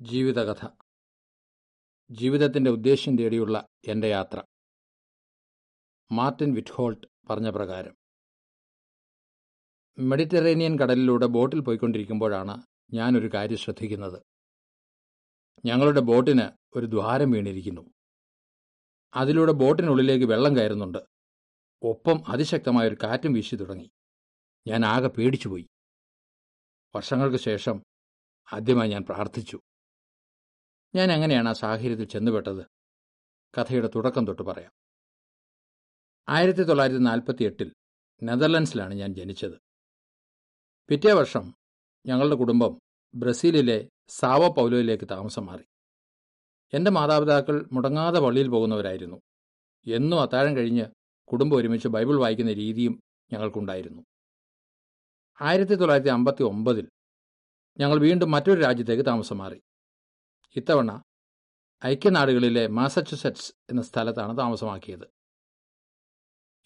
ജീവിതകഥ. ജീവിതത്തിന്റെ ഉദ്ദേശ്യം തേടിയുള്ള എന്റെ യാത്ര. മാർട്ടിൻ വിറ്റ്ഹോൾട്ട് പറഞ്ഞ പ്രകാരം. മെഡിറ്ററേനിയൻ കടലിലൂടെ ബോട്ടിൽ പോയിക്കൊണ്ടിരിക്കുമ്പോഴാണ് ഞാനൊരു കാര്യം ശ്രദ്ധിക്കുന്നത്. ഞങ്ങളുടെ ബോട്ടിന് ഒരു ദ്വാരം വീണിരിക്കുന്നു. അതിലൂടെ ബോട്ടിനുള്ളിലേക്ക് വെള്ളം കയറുന്നുണ്ട്. ഒപ്പം അതിശക്തമായ ഒരു കാറ്റും വീശി തുടങ്ങി. ഞാൻ ആകെ പേടിച്ചുപോയി. വർഷങ്ങൾക്ക് ശേഷം ആദ്യമായി ഞാൻ പ്രാർത്ഥിച്ചു. ഞാൻ അങ്ങനെയാണ് ആ സാഹചര്യത്തിൽ ചെന്നുപെട്ടത്. കഥയുടെ തുടക്കം തൊട്ട് പറയാം. ആയിരത്തി തൊള്ളായിരത്തി നാൽപ്പത്തി എട്ടിൽ നെതർലൻഡ്സിലാണ് ഞാൻ ജനിച്ചത്. പിറ്റേ വർഷം ഞങ്ങളുടെ കുടുംബം ബ്രസീലിലെ സാവോ പൗലോയിലേക്ക് താമസം മാറി. എന്റെ മാതാപിതാക്കൾ മുടങ്ങാതെ പള്ളിയിൽ പോകുന്നവരായിരുന്നു. എന്നും അത്താഴം കഴിഞ്ഞ് കുടുംബം ഒരുമിച്ച് ബൈബിൾ വായിക്കുന്ന രീതിയും ഞങ്ങൾക്കുണ്ടായിരുന്നു. ആയിരത്തി തൊള്ളായിരത്തി അമ്പത്തി ഒമ്പതിൽ ഞങ്ങൾ വീണ്ടും മറ്റൊരു രാജ്യത്തേക്ക് താമസം മാറി. ഇത്തവണ ഐക്യനാടുകളിലെ മാസച്ചുസെറ്റ്സ് എന്ന സ്ഥലത്താണ് താമസമാക്കിയത്.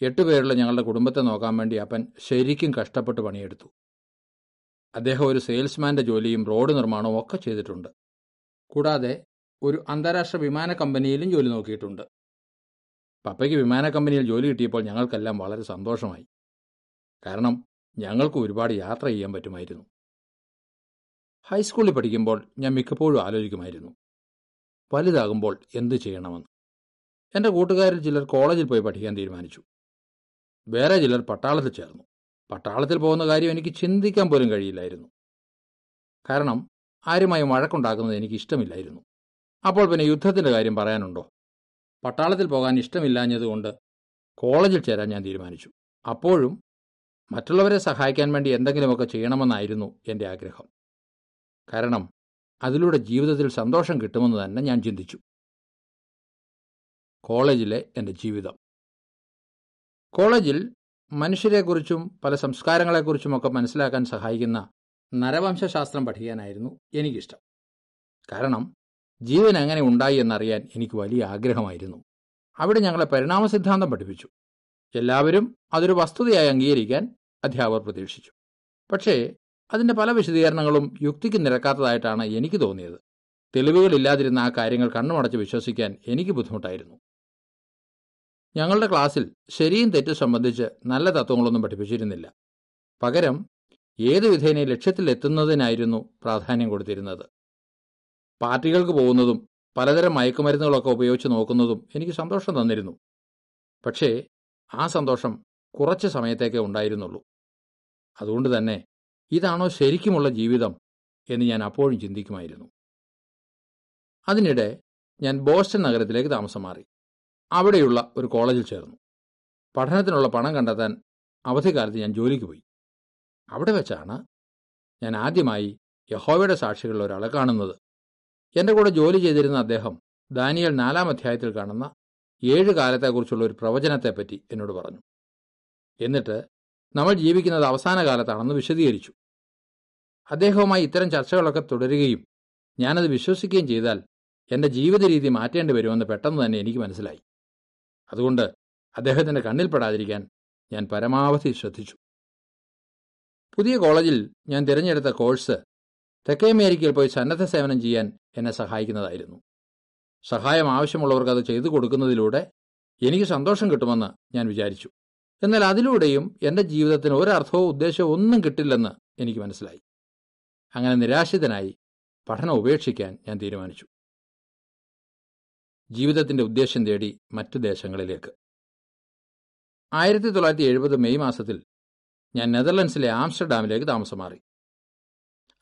എട്ടുപേരുള്ള ഞങ്ങളുടെ കുടുംബത്തെ നോക്കാൻ വേണ്ടി അപ്പൻ ശരിക്കും കഷ്ടപ്പെട്ട് പണിയെടുത്തു. അദ്ദേഹം ഒരു സെയിൽസ്മാന്റെ ജോലിയും റോഡ് നിർമ്മാണവും ഒക്കെ ചെയ്തിട്ടുണ്ട്. കൂടാതെ ഒരു അന്താരാഷ്ട്ര വിമാന കമ്പനിയിലും ജോലി നോക്കിയിട്ടുണ്ട്. പപ്പയ്ക്ക് വിമാന കമ്പനിയിൽ ജോലി കിട്ടിയപ്പോൾ ഞങ്ങൾക്കെല്ലാം വളരെ സന്തോഷമായി. കാരണം ഞങ്ങൾക്ക് ഒരുപാട് യാത്ര ചെയ്യാൻ പറ്റുമായിരുന്നു. ഹൈസ്കൂളിൽ പഠിക്കുമ്പോൾ ഞാൻ മിക്കപ്പോഴും ആലോചിക്കുമായിരുന്നു. വലുതാകുമ്പോൾ എന്തു ചെയ്യണമെന്ന്. എന്റെ കൂട്ടുകാരിൽ ചിലർ കോളേജിൽ പോയി പഠിക്കാൻ തീരുമാനിച്ചു. വേറെ ചിലർ പട്ടാളത്തിൽ ചേർന്നു. പട്ടാളത്തിൽ പോകുന്ന കാര്യം എനിക്ക് ചിന്തിക്കാൻ പോലും കഴിയില്ലായിരുന്നു. കാരണം ആരുമായി വഴക്കുണ്ടാക്കുന്നത് എനിക്ക് ഇഷ്ടമില്ലായിരുന്നു. അപ്പോൾ പിന്നെ യുദ്ധത്തിന്റെ കാര്യം പറയാനുണ്ടോ? പട്ടാളത്തിൽ പോകാൻ ഇഷ്ടമില്ലാഞ്ഞതുകൊണ്ട് കോളേജിൽ ചേരാൻ ഞാൻ തീരുമാനിച്ചു. അപ്പോഴും മറ്റുള്ളവരെ സഹായിക്കാൻ വേണ്ടി എന്തെങ്കിലുമൊക്കെ ചെയ്യണമെന്നായിരുന്നു എന്റെ ആഗ്രഹം. കാരണം അതിലൂടെ ജീവിതത്തിൽ സന്തോഷം കിട്ടുമെന്ന് തന്നെ ഞാൻ ചിന്തിച്ചു. കോളേജിലെ എന്റെ ജീവിതം. കോളേജിൽ മനുഷ്യരെക്കുറിച്ചും പല സംസ്കാരങ്ങളെക്കുറിച്ചുമൊക്കെ മനസ്സിലാക്കാൻ സഹായിക്കുന്ന നരവംശാസ്ത്രം പഠിക്കാനായിരുന്നു എനിക്കിഷ്ടം. കാരണം ജീവൻ എങ്ങനെ ഉണ്ടായി എന്നറിയാൻ എനിക്ക് വലിയ ആഗ്രഹമായിരുന്നു. അവിടെ ഞങ്ങളെ പരിണാമ സിദ്ധാന്തം പഠിപ്പിച്ചു. എല്ലാവരും അതൊരു വസ്തുതയായി അംഗീകരിക്കാൻ അധ്യാപകർ പ്രതീക്ഷിച്ചു. പക്ഷേ അതിന്റെ പല വിശദീകരണങ്ങളും യുക്തിക്ക് നിരക്കാത്തതായിട്ടാണ് എനിക്ക് തോന്നിയത്. തെളിവുകളില്ലാതിരുന്ന ആ കാര്യങ്ങൾ കണ്ണുമടച്ച് വിശ്വസിക്കാൻ എനിക്ക് ബുദ്ധിമുട്ടായിരുന്നു. ഞങ്ങളുടെ ക്ലാസ്സിൽ ശരിയും തെറ്റും സംബന്ധിച്ച് നല്ല തത്വങ്ങളൊന്നും പഠിപ്പിച്ചിരുന്നില്ല. പകരം ഏത് വിധേന ലക്ഷ്യത്തിൽ എത്തുന്നതിനായിരുന്നു പ്രാധാന്യം കൊടുത്തിരുന്നത്. പാർട്ടികൾക്ക് പോകുന്നതും പലതരം മയക്കുമരുന്നുകളൊക്കെ ഉപയോഗിച്ച് നോക്കുന്നതും എനിക്ക് സന്തോഷം തന്നിരുന്നു. പക്ഷേ ആ സന്തോഷം കുറച്ച് സമയത്തേക്കേ ഉണ്ടായിരുന്നുള്ളൂ. അതുകൊണ്ട് തന്നെ ഇതാണോ ശരിക്കുമുള്ള ജീവിതം എന്ന് ഞാൻ അപ്പോഴും ചിന്തിക്കുമായിരുന്നു. അതിനിടെ ഞാൻ ബോസ്റ്റൺ നഗരത്തിലേക്ക് താമസം മാറി. അവിടെയുള്ള ഒരു കോളേജിൽ ചേർന്നു. പഠനത്തിനുള്ള പണം കണ്ടെത്താൻ അവധിക്കാലത്ത് ഞാൻ ജോലിക്ക് പോയി. അവിടെ വെച്ചാണ് ഞാൻ ആദ്യമായി യഹോവയുടെ സാക്ഷികളിൽ ഒരാളെ കാണുന്നത്. എന്റെ കൂടെ ജോലി ചെയ്തിരുന്ന അദ്ദേഹം ദാനിയൽ നാലാം അധ്യായത്തിൽ കാണുന്ന ഏഴ് കാലത്തെക്കുറിച്ചുള്ള ഒരു പ്രവചനത്തെപ്പറ്റി എന്നോട് പറഞ്ഞു. എന്നിട്ട് നമ്മൾ ജീവിക്കുന്നത് അവസാന കാലത്താണെന്ന് വിശദീകരിച്ചു. അദ്ദേഹവുമായി ഇത്തരം ചർച്ചകളൊക്കെ തുടരുകയും ഞാനത് വിശ്വസിക്കുകയും ചെയ്താൽ എന്റെ ജീവിത രീതി മാറ്റേണ്ടി വരുമെന്ന് പെട്ടെന്ന് തന്നെ എനിക്ക് മനസ്സിലായി. അതുകൊണ്ട് അദ്ദേഹത്തിന്റെ കണ്ണിൽപ്പെടാതിരിക്കാൻ ഞാൻ പരമാവധി ശ്രദ്ധിച്ചു. പുതിയ കോളേജിൽ ഞാൻ തിരഞ്ഞെടുത്ത കോഴ്സ് തെക്കേ അമേരിക്കയിൽ പോയി സന്നദ്ധ സേവനം ചെയ്യാൻ എന്നെ സഹായിക്കുന്നതായിരുന്നു. സഹായം ആവശ്യമുള്ളവർക്ക് അത് ചെയ്തു കൊടുക്കുന്നതിലൂടെ എനിക്ക് സന്തോഷം കിട്ടുമെന്ന് ഞാൻ വിചാരിച്ചു. എന്നാൽ അതിലൂടെയും എന്റെ ജീവിതത്തിന് ഒരർത്ഥവും ഉദ്ദേശവും ഒന്നും കിട്ടില്ലെന്ന് എനിക്ക് മനസ്സിലായി. അങ്ങനെ നിരാശിതനായി പഠനം ഉപേക്ഷിക്കാൻ ഞാൻ തീരുമാനിച്ചു. ജീവിതത്തിന്റെ ഉദ്ദേശം തേടി മറ്റു ദേശങ്ങളിലേക്ക്. ആയിരത്തി തൊള്ളായിരത്തി എഴുപത് മെയ് മാസത്തിൽ ഞാൻ നെതർലൻഡ്സിലെ ആംസ്റ്റർഡാമിലേക്ക് താമസം മാറി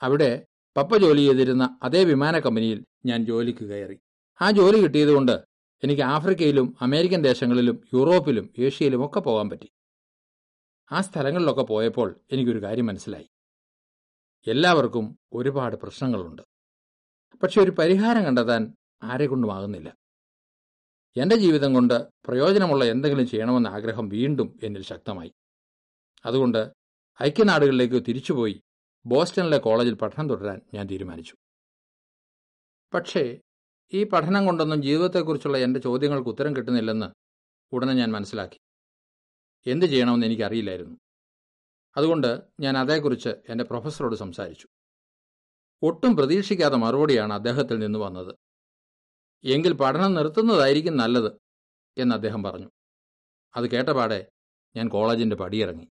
അവിടെ പപ്പ ജോലി ചെയ്തിരുന്ന അതേ വിമാന കമ്പനിയിൽ ഞാൻ ജോലിക്ക് കയറി. ആ ജോലി കിട്ടിയതുകൊണ്ട് എനിക്ക് ആഫ്രിക്കയിലും അമേരിക്കൻ ദേശങ്ങളിലും യൂറോപ്പിലും ഏഷ്യയിലും ഒക്കെ പോകാൻ പറ്റി. ആ സ്ഥലങ്ങളിലൊക്കെ പോയപ്പോൾ എനിക്കൊരു കാര്യം മനസ്സിലായി. എല്ലാവർക്കും ഒരുപാട് പ്രശ്നങ്ങളുണ്ട്. പക്ഷെ ഒരു പരിഹാരം കണ്ടെത്താൻ ആരെക്കൊണ്ടുമാകുന്നില്ല. എന്റെ ജീവിതം കൊണ്ട് പ്രയോജനമുള്ള എന്തെങ്കിലും ചെയ്യണമെന്ന ആഗ്രഹം വീണ്ടും എന്നിൽ ശക്തമായി. അതുകൊണ്ട് ഐക്യനാടുകളിലേക്ക് തിരിച്ചുപോയി ബോസ്റ്റണിലെ കോളേജിൽ പഠനം തുടരാൻ ഞാൻ തീരുമാനിച്ചു. പക്ഷേ ഈ പഠനം കൊണ്ടൊന്നും ജീവിതത്തെക്കുറിച്ചുള്ള എന്റെ ചോദ്യങ്ങൾക്ക് ഉത്തരം കിട്ടുന്നില്ലെന്ന് ഉടനെ ഞാൻ മനസ്സിലാക്കി. എന്ത് ചെയ്യണമെന്ന് എനിക്കറിയില്ലായിരുന്നു. അതുകൊണ്ട് ഞാൻ അതേക്കുറിച്ച് എന്റെ പ്രൊഫസറോട് സംസാരിച്ചു. ഒട്ടും പ്രതീക്ഷിക്കാത്ത മറുപടിയാണ് അദ്ദേഹത്തിൽ നിന്ന് വന്നത്. എങ്കിൽ പഠനം നിർത്തുന്നതായിരിക്കും നല്ലത് എന്ന് അദ്ദേഹം പറഞ്ഞു. അത് കേട്ടപാടെ ഞാൻ കോളേജിന്റെ പടിയിറങ്ങി.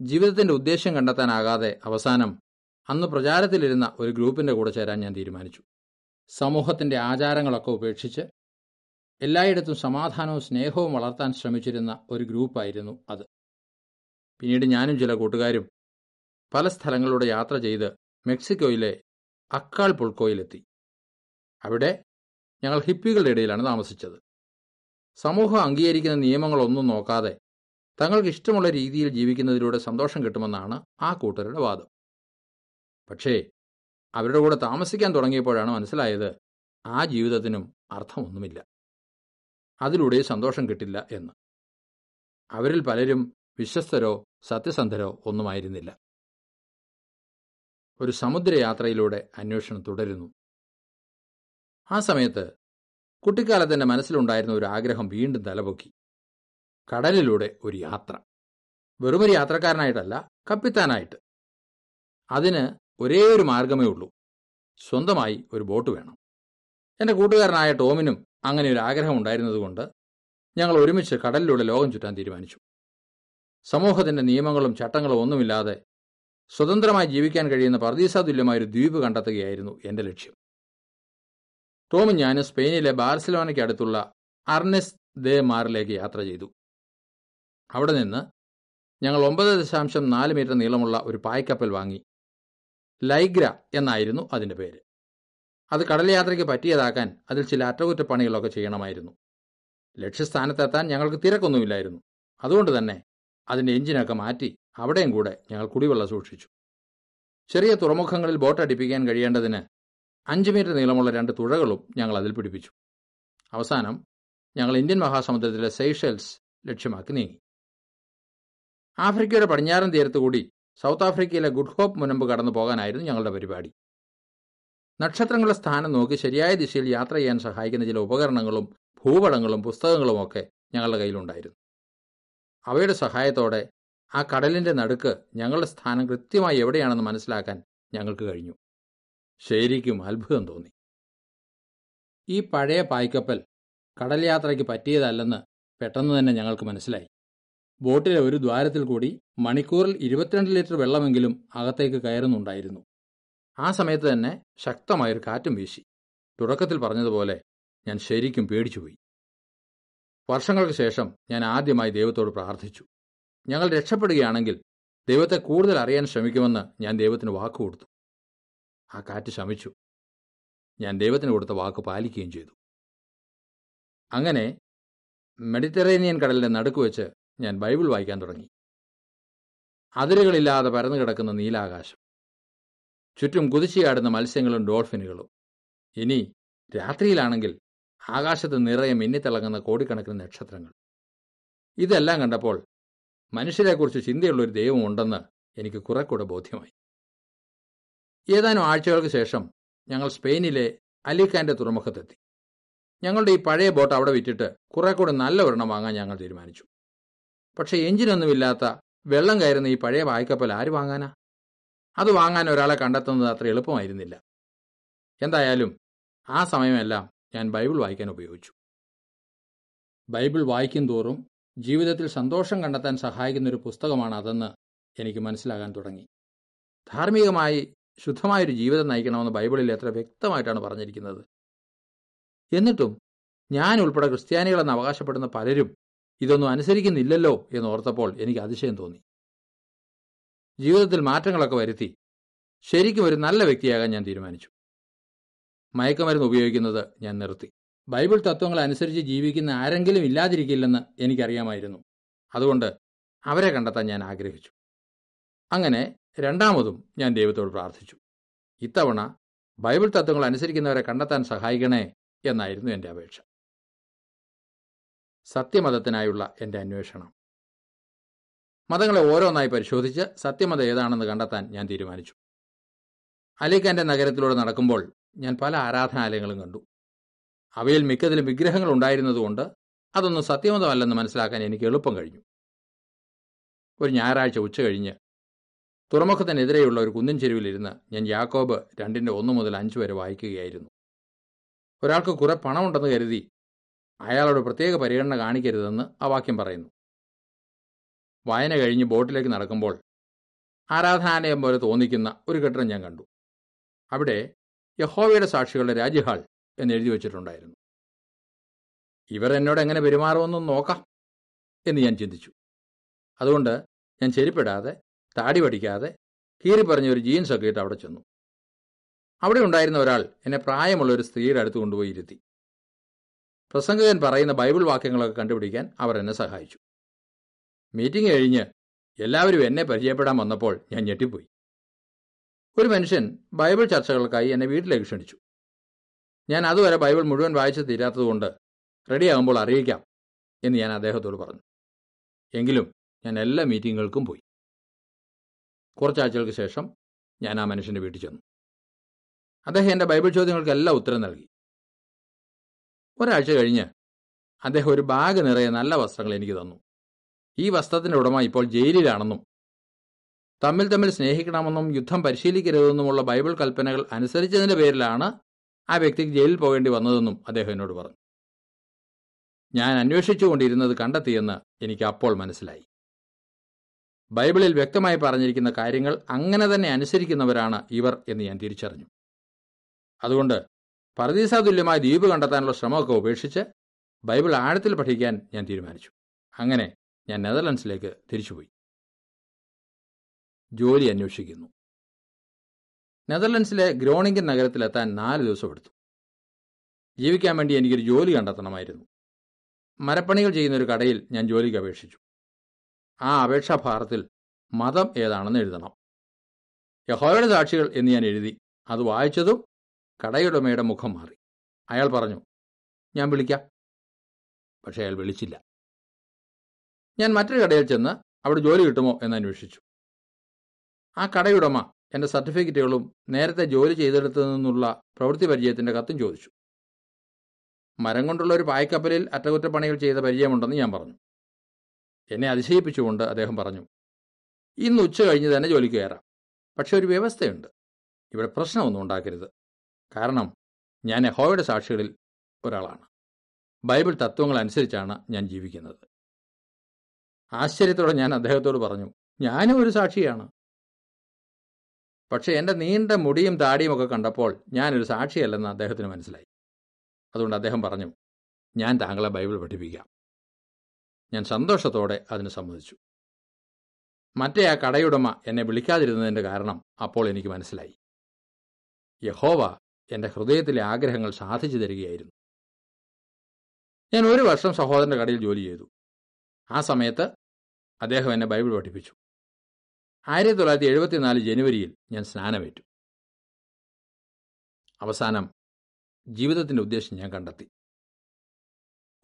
ജീവിതത്തിന്റെ ഉദ്ദേശ്യം കണ്ടെത്താനാകാതെ അവസാനം അന്ന് പ്രചാരത്തിലിരുന്ന ഒരു ഗ്രൂപ്പിന്റെ കൂടെ ചേരാൻ ഞാൻ തീരുമാനിച്ചു. സമൂഹത്തിന്റെ ആചാരങ്ങളൊക്കെ ഉപേക്ഷിച്ച് എല്ലായിടത്തും സമാധാനവും സ്നേഹവും വളർത്താൻ ശ്രമിച്ചിരുന്ന ഒരു ഗ്രൂപ്പായിരുന്നു അത്. പിന്നീട് ഞാനും ചില കൂട്ടുകാരും പല സ്ഥലങ്ങളിലൂടെ യാത്ര ചെയ്ത് മെക്സിക്കോയിലെ അക്കാൾ പുൾക്കോയിലെത്തി അവിടെ ഞങ്ങൾ ഹിപ്പികളുടെ ഇടയിലാണ് താമസിച്ചത്. സമൂഹം അംഗീകരിക്കുന്ന നിയമങ്ങളൊന്നും നോക്കാതെ തങ്ങൾക്ക് ഇഷ്ടമുള്ള രീതിയിൽ ജീവിക്കുന്നതിലൂടെ സന്തോഷം കിട്ടുമെന്നാണ് ആ കൂട്ടരുടെ വാദം. പക്ഷേ അവരുടെ കൂടെ താമസിക്കാൻ തുടങ്ങിയപ്പോഴാണ് മനസ്സിലായത് ആ ജീവിതത്തിനും അർത്ഥമൊന്നുമില്ല. അതിലൂടെ സന്തോഷം കിട്ടില്ല എന്ന്. അവരിൽ പലരും വിശ്വസ്തരോ സത്യസന്ധരോ ഒന്നുമായിരുന്നില്ല. ഒരു സമുദ്രയാത്രയിലൂടെ അന്വേഷണം തുടരുന്നു. ആ സമയത്ത് കുട്ടിക്കാലത്തിന്റെ മനസ്സിലുണ്ടായിരുന്ന ഒരു ആഗ്രഹം വീണ്ടും തലപൊക്കി. കടലിലൂടെ ഒരു യാത്ര. വെറുമൊരു യാത്രക്കാരനായിട്ടല്ല കപ്പിത്താനായിട്ട്. അതിന് ഒരേ ഒരു മാർഗമേ ഉള്ളൂ. സ്വന്തമായി ഒരു ബോട്ട് വേണം. എന്റെ കൂട്ടുകാരനായ ടോമിനും അങ്ങനെ ഒരു ആഗ്രഹം ഉണ്ടായിരുന്നതുകൊണ്ട് ഞങ്ങൾ ഒരുമിച്ച് കടലിലൂടെ ലോകം ചുറ്റാൻ തീരുമാനിച്ചു. സമൂഹത്തിന്റെ നിയമങ്ങളും ചട്ടങ്ങളും ഒന്നുമില്ലാതെ സ്വതന്ത്രമായി ജീവിക്കാൻ കഴിയുന്ന പർദീസാതുല്യമായ ഒരു ദ്വീപ് കണ്ടെത്തുകയായിരുന്നു എന്റെ ലക്ഷ്യം. ടോമും ഞാനും സ്പെയിനിലെ ബാർസലോണയ്ക്ക് അടുത്തുള്ള അർനെസ് ദേ മാറിലേക്ക് യാത്ര ചെയ്തു. അവിടെ നിന്ന് ഞങ്ങൾ ഒമ്പത് ദശാംശം നാല് മീറ്റർ നീളമുള്ള ഒരു പായ്ക്കപ്പൽ വാങ്ങി. ലൈഗ്ര എന്നായിരുന്നു അതിന്റെ പേര്. അത് കടൽ യാത്രയ്ക്ക് പറ്റിയതാക്കാൻ അതിൽ ചില അറ്റകുറ്റപ്പണികളൊക്കെ ചെയ്യണമായിരുന്നു. ലക്ഷ്യസ്ഥാനത്തെത്താൻ ഞങ്ങൾക്ക് തിരക്കൊന്നുമില്ലായിരുന്നു. അതുകൊണ്ട് തന്നെ അതിന്റെ എഞ്ചിനൊക്കെ മാറ്റി അവിടെയും കൂടെ ഞങ്ങൾ കുടിവെള്ളം സൂക്ഷിച്ചു. ചെറിയ തുറമുഖങ്ങളിൽ ബോട്ട് അടിപ്പിക്കാൻ കഴിയേണ്ടതിന് അഞ്ച് മീറ്റർ നീളമുള്ള രണ്ട് തുഴകളും ഞങ്ങൾ അതിൽ പിടിപ്പിച്ചു. അവസാനം ഞങ്ങൾ ഇന്ത്യൻ മഹാസമുദ്രത്തിലെ സെയ്ഷൽസ് ലക്ഷ്യമാക്കി നീങ്ങി. ആഫ്രിക്കയുടെ പടിഞ്ഞാറൻ തീരത്തുകൂടി സൗത്ത് ആഫ്രിക്കയിലെ ഗുഡ് ഹോപ്പ് മുനമ്പ് കടന്നു പോകാനായിരുന്നു ഞങ്ങളുടെ പരിപാടി. നക്ഷത്രങ്ങളുടെ സ്ഥാനം നോക്കി ശരിയായ ദിശയിൽ യാത്ര ചെയ്യാൻ സഹായിക്കുന്ന ചില ഉപകരണങ്ങളും ഭൂപടങ്ങളും പുസ്തകങ്ങളും ഒക്കെ ഞങ്ങളുടെ കയ്യിലുണ്ടായിരുന്നു. അവയുടെ സഹായത്തോടെ ആ കടലിന്റെ നടുക്ക് ഞങ്ങളുടെ സ്ഥാനം കൃത്യമായി എവിടെയാണെന്ന് മനസ്സിലാക്കാൻ ഞങ്ങൾക്ക് കഴിഞ്ഞു. ശരിക്കും അത്ഭുതം തോന്നി. ഈ പഴയ പായ്ക്കപ്പൽ കടൽ യാത്രയ്ക്ക് പറ്റിയതല്ലെന്ന് പെട്ടെന്ന് തന്നെ ഞങ്ങൾക്ക് മനസ്സിലായി. ബോട്ടിലെ ഒരു ദ്വാരത്തിൽ കൂടി മണിക്കൂറിൽ ഇരുപത്തിരണ്ട് ലിറ്റർ വെള്ളമെങ്കിലും അകത്തേക്ക് കയറുന്നുണ്ടായിരുന്നു. ആ സമയത്ത് തന്നെ ശക്തമായൊരു കാറ്റും വീശി. തുടക്കത്തിൽ പറഞ്ഞതുപോലെ ഞാൻ ശരിക്കും പേടിച്ചുപോയി. വർഷങ്ങൾക്ക് ശേഷം ഞാൻ ആദ്യമായി ദൈവത്തോട് പ്രാർത്ഥിച്ചു. ഞങ്ങൾ രക്ഷപ്പെടുകയാണെങ്കിൽ ദൈവത്തെ കൂടുതൽ അറിയാൻ ശ്രമിക്കുമെന്ന് ഞാൻ ദൈവത്തിന് വാക്ക് കൊടുത്തു. ആ കാറ്റ് ശമിച്ചു. ഞാൻ ദൈവത്തിന് കൊടുത്ത വാക്ക് പാലിക്കുകയും ചെയ്തു. അങ്ങനെ മെഡിറ്ററേനിയൻ കടലിന്റെ നടുക്ക് വെച്ച് ഞാൻ ബൈബിൾ വായിക്കാൻ തുടങ്ങി. അതിരുകളില്ലാതെ പരന്നു കിടക്കുന്ന നീലാകാശം. ചുറ്റും കുതിച്ചിയാടുന്ന മത്സ്യങ്ങളും ഡോൾഫിനുകളും. ഇനി രാത്രിയിലാണെങ്കിൽ ആകാശത്ത് നിറയെ മിന്നിത്തിളങ്ങുന്ന കോടിക്കണക്കിന് നക്ഷത്രങ്ങൾ. ഇതെല്ലാം കണ്ടപ്പോൾ മനുഷ്യരെക്കുറിച്ച് ചിന്തയുള്ള ഒരു ദൈവം ഉണ്ടെന്ന് എനിക്ക് കുറെ കൂടെ ബോധ്യമായി. ഏതാനും ആഴ്ചകൾക്ക് ശേഷം ഞങ്ങൾ സ്പെയിനിലെ അലിഖാന്റെ തുറമുഖത്തെത്തി. ഞങ്ങളുടെ ഈ പഴയ ബോട്ട് അവിടെ വിറ്റിട്ട് കുറെ കൂടെ നല്ല ഒരെണ്ണം വാങ്ങാൻ ഞങ്ങൾ തീരുമാനിച്ചു. പക്ഷേ എഞ്ചിനൊന്നുമില്ലാത്ത വെള്ളം കയറുന്ന ഈ പഴയ വായ്ക്കപ്പൽ ആര് വാങ്ങാനാ? അത് വാങ്ങാൻ ഒരാളെ കണ്ടെത്തുന്നത് അത്ര എളുപ്പമായിരുന്നില്ല. എന്തായാലും ആ സമയമെല്ലാം ഞാൻ ബൈബിൾ വായിക്കാൻ ഉപയോഗിച്ചു. ബൈബിൾ വായിക്കും തോറും ജീവിതത്തിൽ സന്തോഷം കണ്ടെത്താൻ സഹായിക്കുന്ന ഒരു പുസ്തകമാണ് അതെന്ന് എനിക്ക് മനസ്സിലാകാൻ തുടങ്ങി. ധാർമ്മികമായി ശുദ്ധമായൊരു ജീവിതം നയിക്കണമെന്ന് ബൈബിളിൽ എത്ര വ്യക്തമായിട്ടാണ് പറഞ്ഞിരിക്കുന്നത്. എന്നിട്ടും ഞാൻ ഉൾപ്പെടെ ക്രിസ്ത്യാനികളെന്ന് അവകാശപ്പെടുന്ന പലരും ഇതൊന്നും അനുസരിക്കുന്നില്ലല്ലോ എന്ന് ഓർത്തപ്പോൾ എനിക്ക് അതിശയം തോന്നി. ജീവിതത്തിൽ മാറ്റങ്ങളൊക്കെ വരുത്തി ശരിക്കും ഒരു നല്ല വ്യക്തിയാകാൻ ഞാൻ തീരുമാനിച്ചു. മയക്കുമരുന്ന് ഉപയോഗിക്കുന്നത് ഞാൻ നിർത്തി. ബൈബിൾ തത്വങ്ങൾ അനുസരിച്ച് ജീവിക്കുന്ന ആരെങ്കിലും ഇല്ലാതിരിക്കില്ലെന്ന് എനിക്കറിയാമായിരുന്നു. അതുകൊണ്ട് അവരെ കണ്ടെത്താൻ ഞാൻ ആഗ്രഹിച്ചു. അങ്ങനെ രണ്ടാമതും ഞാൻ ദൈവത്തോട് പ്രാർത്ഥിച്ചു. ഇത്തവണ ബൈബിൾ തത്വങ്ങൾ അനുസരിക്കുന്നവരെ കണ്ടെത്താൻ സഹായിക്കണേ എന്നായിരുന്നു എന്റെ അപേക്ഷ. സത്യമതത്തിനായുള്ള എന്റെ അന്വേഷണം. മതങ്ങളെ ഓരോന്നായി പരിശോധിച്ച് സത്യമതം ഏതാണെന്ന് കണ്ടെത്താൻ ഞാൻ തീരുമാനിച്ചു. അലിഖാന്റെ നഗരത്തിലൂടെ നടക്കുമ്പോൾ ഞാൻ പല ആരാധനാലയങ്ങളും കണ്ടു. അവയിൽ മിക്കതിലും വിഗ്രഹങ്ങൾ ഉണ്ടായിരുന്നതുകൊണ്ട് അതൊന്നും സത്യമതമല്ലെന്ന് മനസ്സിലാക്കാൻ എനിക്ക് എളുപ്പം കഴിഞ്ഞു. ഒരു ഞായറാഴ്ച ഉച്ച കഴിഞ്ഞ് തുറമുഖത്തിനെതിരെയുള്ള ഒരു കുന്നിൻ ചെരുവിലിരുന്ന് ഞാൻ യാക്കോബ് രണ്ടിന്റെ ഒന്ന് മുതൽ അഞ്ച് വരെ വായിക്കുകയായിരുന്നു. ഒരാൾക്ക് കുറെ പണമുണ്ടെന്ന് കരുതി അയാളോട് പ്രത്യേക പരിഗണന കാണിക്കരുതെന്ന് ആ വാക്യം പറയുന്നു. വായന കഴിഞ്ഞ് ബോട്ടിലേക്ക് നടക്കുമ്പോൾ ആരാധനാലയം പോലെ തോന്നിക്കുന്ന ഒരു കെട്ടിടം ഞാൻ കണ്ടു. അവിടെ യഹോവയുടെ സാക്ഷികളുടെ രാജ്യഹാൾ എന്ന് എഴുതി വച്ചിട്ടുണ്ടായിരുന്നു. ഇവർ എന്നോട് എങ്ങനെ പെരുമാറുമെന്നും നോക്കാം എന്ന് ഞാൻ ചിന്തിച്ചു. അതുകൊണ്ട് ഞാൻ ചെരിപ്പിടാതെ താടി പഠിക്കാതെ കീറി പറഞ്ഞ ഒരു ജീൻസ് ഒക്കെ ഇട്ട് അവിടെ ചെന്നു. അവിടെ ഉണ്ടായിരുന്ന ഒരാൾ എന്നെ പ്രായമുള്ള ഒരു സ്ത്രീയുടെ അടുത്ത് കൊണ്ടുപോയി ഇരുത്തി. പ്രസംഗകൻ പറയുന്ന ബൈബിൾ വാക്യങ്ങളൊക്കെ കണ്ടുപിടിക്കാൻ അവർ എന്നെ സഹായിച്ചു. മീറ്റിംഗ് കഴിഞ്ഞ് എല്ലാവരും എന്നെ പരിചയപ്പെടാൻ വന്നപ്പോൾ ഞാൻ ഞെട്ടിപ്പോയി. ഒരു മനുഷ്യൻ ബൈബിൾ ചർച്ചകൾക്കായി എന്നെ വീട്ടിലേക്ക് ക്ഷണിച്ചു. ഞാൻ അതുവരെ ബൈബിൾ മുഴുവൻ വായിച്ചു തീരാത്തതുകൊണ്ട് റെഡിയാകുമ്പോൾ അറിയിക്കാം എന്ന് ഞാൻ അദ്ദേഹത്തോട് പറഞ്ഞു. എങ്കിലും ഞാൻ എല്ലാ മീറ്റിങ്ങുകൾക്കും പോയി. കുറച്ചാഴ്ചകൾക്ക് ശേഷം ഞാൻ ആ മനുഷ്യന്റെ വീട്ടിൽ ചെന്നു. അദ്ദേഹം എന്റെ ബൈബിൾ ചോദ്യങ്ങൾക്കെല്ലാം ഉത്തരം നൽകി. ഒരാഴ്ച കഴിഞ്ഞ് അദ്ദേഹം ഒരു ബാഗ് നിറയെ നല്ല വസ്ത്രങ്ങൾ എനിക്ക് തന്നു. ഈ വസ്ത്രത്തിന്റെ ഉടമ ഇപ്പോൾ ജയിലിലാണെന്നും തമ്മിൽ തമ്മിൽ സ്നേഹിക്കണമെന്നും യുദ്ധം പരിശീലിക്കരുതെന്നുമുള്ള ബൈബിൾ കൽപ്പനകൾ അനുസരിച്ചതിന്റെ പേരിലാണ് ആ വ്യക്തിക്ക് ജയിലിൽ പോകേണ്ടി വന്നതെന്നും അദ്ദേഹം എന്നോട് പറഞ്ഞു. ഞാൻ അന്വേഷിച്ചുകൊണ്ടിരുന്നത് കണ്ടെത്തിയെന്ന് എനിക്ക് അപ്പോൾ മനസ്സിലായി. ബൈബിളിൽ വ്യക്തമായി പറഞ്ഞിരിക്കുന്ന കാര്യങ്ങൾ അങ്ങനെ തന്നെ അനുസരിക്കുന്നവരാണ് ഇവർ എന്ന് ഞാൻ തിരിച്ചറിഞ്ഞു. അതുകൊണ്ട് പരദീസാതുല്യമായ ദ്വീപ് കണ്ടെത്താനുള്ള ശ്രമമൊക്കെ ഉപേക്ഷിച്ച് ബൈബിൾ ആഴത്തിൽ പഠിക്കാൻ ഞാൻ തീരുമാനിച്ചു. അങ്ങനെ ഞാൻ നെതർലൻഡ്സിലേക്ക് തിരിച്ചുപോയി. ജോലി അന്വേഷിക്കുന്നു. നെതർലൻഡ്സിലെ ഗ്രോണിംഗൻ നഗരത്തിലെത്താൻ നാല് ദിവസമെടുത്തു ജീവിക്കാൻ വേണ്ടി എനിക്കൊരു ജോലി കണ്ടെത്തണമായിരുന്നു. മരപ്പണികൾ ചെയ്യുന്ന ഒരു കടയിൽ ഞാൻ ജോലിക്ക് അപേക്ഷിച്ചു. ആ അപേക്ഷാഭാരത്തിൽ മതം ഏതാണെന്ന് എഴുതണം. യഹോയുടെ സാക്ഷികൾ എന്ന് ഞാൻ എഴുതി അത് വായിച്ചതും കടയുടമയുടെ മുഖം മാറി. അയാൾ പറഞ്ഞു ഞാൻ വിളിക്കാം. പക്ഷേ അയാൾ വിളിച്ചില്ല. ഞാൻ മറ്റൊരു കടയിൽ ചെന്ന് അവിടെ ജോലി കിട്ടുമോ എന്ന് അന്വേഷിച്ചു. ആ കടയുടമ എന്റെ സർട്ടിഫിക്കറ്റുകളും നേരത്തെ ജോലി ചെയ്തെടുത്തു നിന്നുള്ള പ്രവൃത്തി പരിചയത്തിന്റെ കത്തും ചോദിച്ചു. മരം കൊണ്ടുള്ള ഒരു പായ്ക്കപ്പലിൽ അറ്റകുറ്റപ്പണികൾ ചെയ്ത പരിചയമുണ്ടെന്ന് ഞാൻ പറഞ്ഞു. എന്നെ അതിശയിപ്പിച്ചുകൊണ്ട് അദ്ദേഹം പറഞ്ഞു ഇന്ന് ഉച്ച കഴിഞ്ഞ് തന്നെ ജോലിക്ക് കയറാം. പക്ഷെ ഒരു വ്യവസ്ഥയുണ്ട്. ഇവിടെ പ്രശ്നമൊന്നും ഉണ്ടാക്കരുത്. കാരണം ഞാൻ എഹോയുടെ സാക്ഷികളിൽ ഒരാളാണ്. ബൈബിൾ തത്വങ്ങൾ അനുസരിച്ചാണ് ഞാൻ ജീവിക്കുന്നത്. ആശ്ചര്യത്തോടെ ഞാൻ അദ്ദേഹത്തോട് പറഞ്ഞു ഞാനും ഒരു സാക്ഷിയാണ്. പക്ഷെ എന്റെ നീണ്ട മുടിയും താടിയും ഒക്കെ കണ്ടപ്പോൾ ഞാനൊരു സാക്ഷിയല്ലെന്ന് അദ്ദേഹത്തിന് മനസ്സിലായി. അതുകൊണ്ട് അദ്ദേഹം പറഞ്ഞു ഞാൻ താങ്കളെ ബൈബിൾ പഠിപ്പിക്കാം. ഞാൻ സന്തോഷത്തോടെ അതിന് സമ്മതിച്ചു. മറ്റേ ആ കടയുടമ എന്നെ വിളിക്കാതിരുന്നതിന്റെ കാരണം അപ്പോൾ എനിക്ക് മനസ്സിലായി. യഹോവ എന്റെ ഹൃദയത്തിലെ ആഗ്രഹങ്ങൾ സാധിച്ചു തരികയായിരുന്നു. ഞാൻ ഒരു വർഷം സഹോദരന്റെ കടയിൽ ജോലി ചെയ്തു. ആ സമയത്ത് അദ്ദേഹം എന്നെ ബൈബിൾ പഠിപ്പിച്ചു. ആയിരത്തി തൊള്ളായിരത്തി എഴുപത്തിനാല് ജനുവരിയിൽ ഞാൻ സ്നാനമേറ്റു. അവസാനം ജീവിതത്തിന്റെ ഉദ്ദേശം ഞാൻ കണ്ടെത്തി.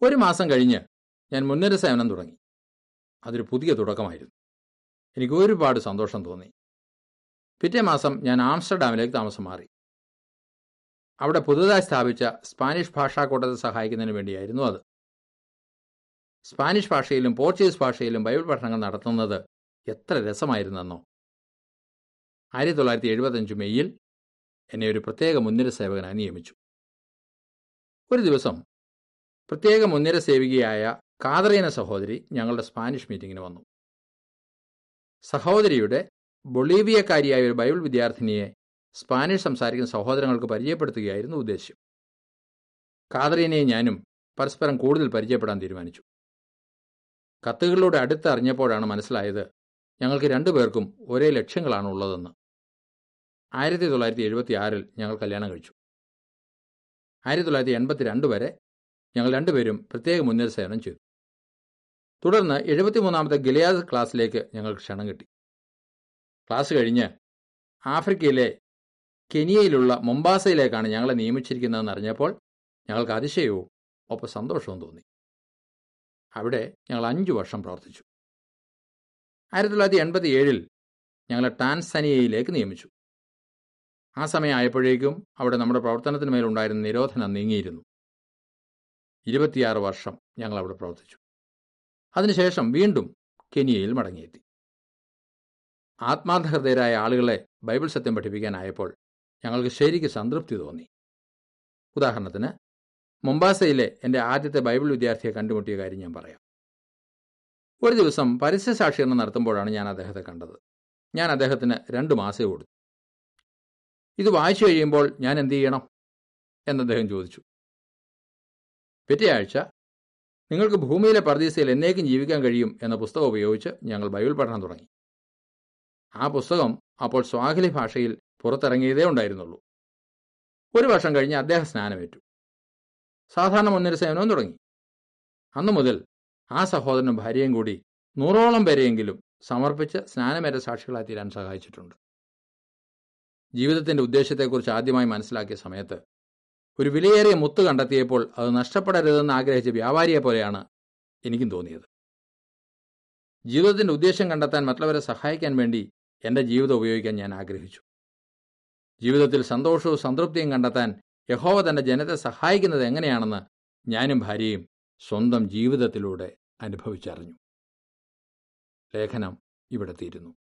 ഒരു മാസം കഴിഞ്ഞ് ഞാൻ മുന്നര സേവനം തുടങ്ങി. അതൊരു പുതിയ തുടക്കമായിരുന്നു. എനിക്ക് ഒരുപാട് സന്തോഷം തോന്നി. പിറ്റേ മാസം ഞാൻ ആംസ്റ്റർഡാമിലേക്ക് താമസം മാറി. അവിടെ പുതുതായി സ്ഥാപിച്ച സ്പാനിഷ് ഭാഷാ കൂട്ടത്തെ സഹായിക്കുന്നതിന് വേണ്ടിയായിരുന്നു അത്. സ്പാനിഷ് ഭാഷയിലും പോർച്ചുഗീസ് ഭാഷയിലും ബൈബിൾ പഠനങ്ങൾ നടത്തുന്നത് എത്ര രസമായിരുന്നെന്നോ. ആയിരത്തി തൊള്ളായിരത്തി എഴുപത്തഞ്ച് മെയ്യിൽ എന്നെ ഒരു പ്രത്യേക മുൻനിര സേവകനായി നിയമിച്ചു. ഒരു ദിവസം പ്രത്യേക മുൻനിര സേവികയായ കാതറീന സഹോദരി ഞങ്ങളുടെ സ്പാനിഷ് മീറ്റിങ്ങിന് വന്നു. സഹോദരിയുടെ ബൊളീവിയക്കാരിയായ ഒരു ബൈബിൾ വിദ്യാർത്ഥിനിയെ സ്പാനിഷ് സംസാരിക്കുന്ന സഹോദരങ്ങൾക്ക് പരിചയപ്പെടുത്തുകയായിരുന്നു ഉദ്ദേശ്യം. കാതറീനയും ഞാനും പരസ്പരം കൂടുതൽ പരിചയപ്പെടാൻ തീരുമാനിച്ചു. കത്തുകളിലൂടെ അടുത്തറിഞ്ഞപ്പോഴാണ് മനസ്സിലായത് ഞങ്ങൾക്ക് രണ്ടുപേർക്കും ഒരേ ലക്ഷ്യങ്ങളാണ് ഉള്ളതെന്ന് ആയിരത്തി തൊള്ളായിരത്തി എഴുപത്തി ആറിൽ ഞങ്ങൾ കല്യാണം കഴിച്ചു. ആയിരത്തി തൊള്ളായിരത്തി എൺപത്തിരണ്ട് വരെ ഞങ്ങൾ രണ്ടുപേരും പ്രത്യേക മുൻനിര സേവനം ചെയ്തു. തുടർന്ന് എഴുപത്തിമൂന്നാമത്തെ ഗിലിയാസ് ക്ലാസ്സിലേക്ക് ഞങ്ങൾക്ക് ക്ഷണം കിട്ടി. ക്ലാസ് കഴിഞ്ഞ് ആഫ്രിക്കയിലെ കെനിയയിലുള്ള മൊംബാസയിലേക്കാണ് ഞങ്ങളെ നിയമിച്ചിരിക്കുന്നതെന്ന് അറിഞ്ഞപ്പോൾ ഞങ്ങൾക്ക് അതിശയവും ഒപ്പം സന്തോഷവും തോന്നി. അവിടെ ഞങ്ങൾ അഞ്ചു വർഷം പ്രവർത്തിച്ചു. ആയിരത്തി തൊള്ളായിരത്തി എൺപത്തി ഏഴിൽ ഞങ്ങളെ ടാൻസനിയയിലേക്ക് നിയമിച്ചു. ആ സമയമായപ്പോഴേക്കും അവിടെ നമ്മുടെ പ്രവർത്തനത്തിന് മേലുണ്ടായിരുന്ന നിരോധനം നീങ്ങിയിരുന്നു. ഇരുപത്തിയാറ് വർഷം ഞങ്ങൾ അവിടെ പ്രവർത്തിച്ചു. അതിനുശേഷം വീണ്ടും കെനിയയിൽ മടങ്ങിയെത്തി. ആത്മാർത്ഥഹൃദയരായ ആളുകളെ ബൈബിൾ സത്യം പഠിപ്പിക്കാനായപ്പോൾ ഞങ്ങൾക്ക് ശരിക്ക് സംതൃപ്തി തോന്നി. ഉദാഹരണത്തിന് മുംബാസയിലെ എന്റെ ആദ്യത്തെ ബൈബിൾ വിദ്യാർത്ഥിയെ കണ്ടുമുട്ടിയ കാര്യം ഞാൻ പറയാം. ഒരു ദിവസം പരസ്യ സാക്ഷീകരണം നടത്തുമ്പോഴാണ് ഞാൻ അദ്ദേഹത്തെ കണ്ടത്. ഞാൻ അദ്ദേഹത്തിന് രണ്ട് മാസം കൊടുത്തു. ഇത് വായിച്ചു കഴിയുമ്പോൾ ഞാൻ എന്തു ചെയ്യണം? എന്ന് അദ്ദേഹം ചോദിച്ചു. പിറ്റേ ആഴ്ച നിങ്ങൾക്ക് ഭൂമിയിലെ പർദീസയിൽ എന്നേക്കും ജീവിക്കാൻ കഴിയും എന്ന പുസ്തകം ഉപയോഗിച്ച് ഞങ്ങൾ ബൈബിൾ പഠനം തുടങ്ങി. ആ പുസ്തകം അപ്പോൾ സ്വാഹിലി ഭാഷയിൽ പുറത്തിറങ്ങിയതേ ഉണ്ടായിരുന്നുള്ളൂ. ഒരു വർഷം കഴിഞ്ഞ് അദ്ദേഹം സ്നാനമേറ്റു. സാധാരണ മുൻനിര സേവനവും തുടങ്ങി. അന്നു മുതൽ ആ സഹോദരനും ഭാര്യയും കൂടി നൂറോളം പേരെയെങ്കിലും സമർപ്പിച്ച് സ്നാനമേറ്റ സാക്ഷികളായി തീരാൻ സഹായിച്ചിട്ടുണ്ട്. ജീവിതത്തിന്റെ ഉദ്ദേശത്തെക്കുറിച്ച് ആദ്യമായി മനസ്സിലാക്കിയ സമയത്ത് ഒരു വിലയേറിയ മുത്ത് കണ്ടെത്തിയപ്പോൾ അത് നഷ്ടപ്പെടരുതെന്ന് ആഗ്രഹിച്ച വ്യാപാരിയെ പോലെയാണ് എനിക്കും തോന്നിയത്. ജീവിതത്തിന്റെ ഉദ്ദേശം കണ്ടെത്താൻ മറ്റുള്ളവരെ സഹായിക്കാൻ വേണ്ടി എന്റെ ജീവിതം ഉപയോഗിക്കാൻ ഞാൻ ആഗ്രഹിച്ചു. ജീവിതത്തിൽ സന്തോഷവും സംതൃപ്തിയും കണ്ടെത്താൻ യഹോവ തന്റെ ജനത്തെ സഹായിക്കുന്നത് എങ്ങനെയാണെന്ന് ഞാനും ഭാര്യയും സ്വന്തം ജീവിതത്തിലൂടെ അനുഭവിച്ചറിഞ്ഞു. ലേഖനം ഇവിടെ തീരുന്നു.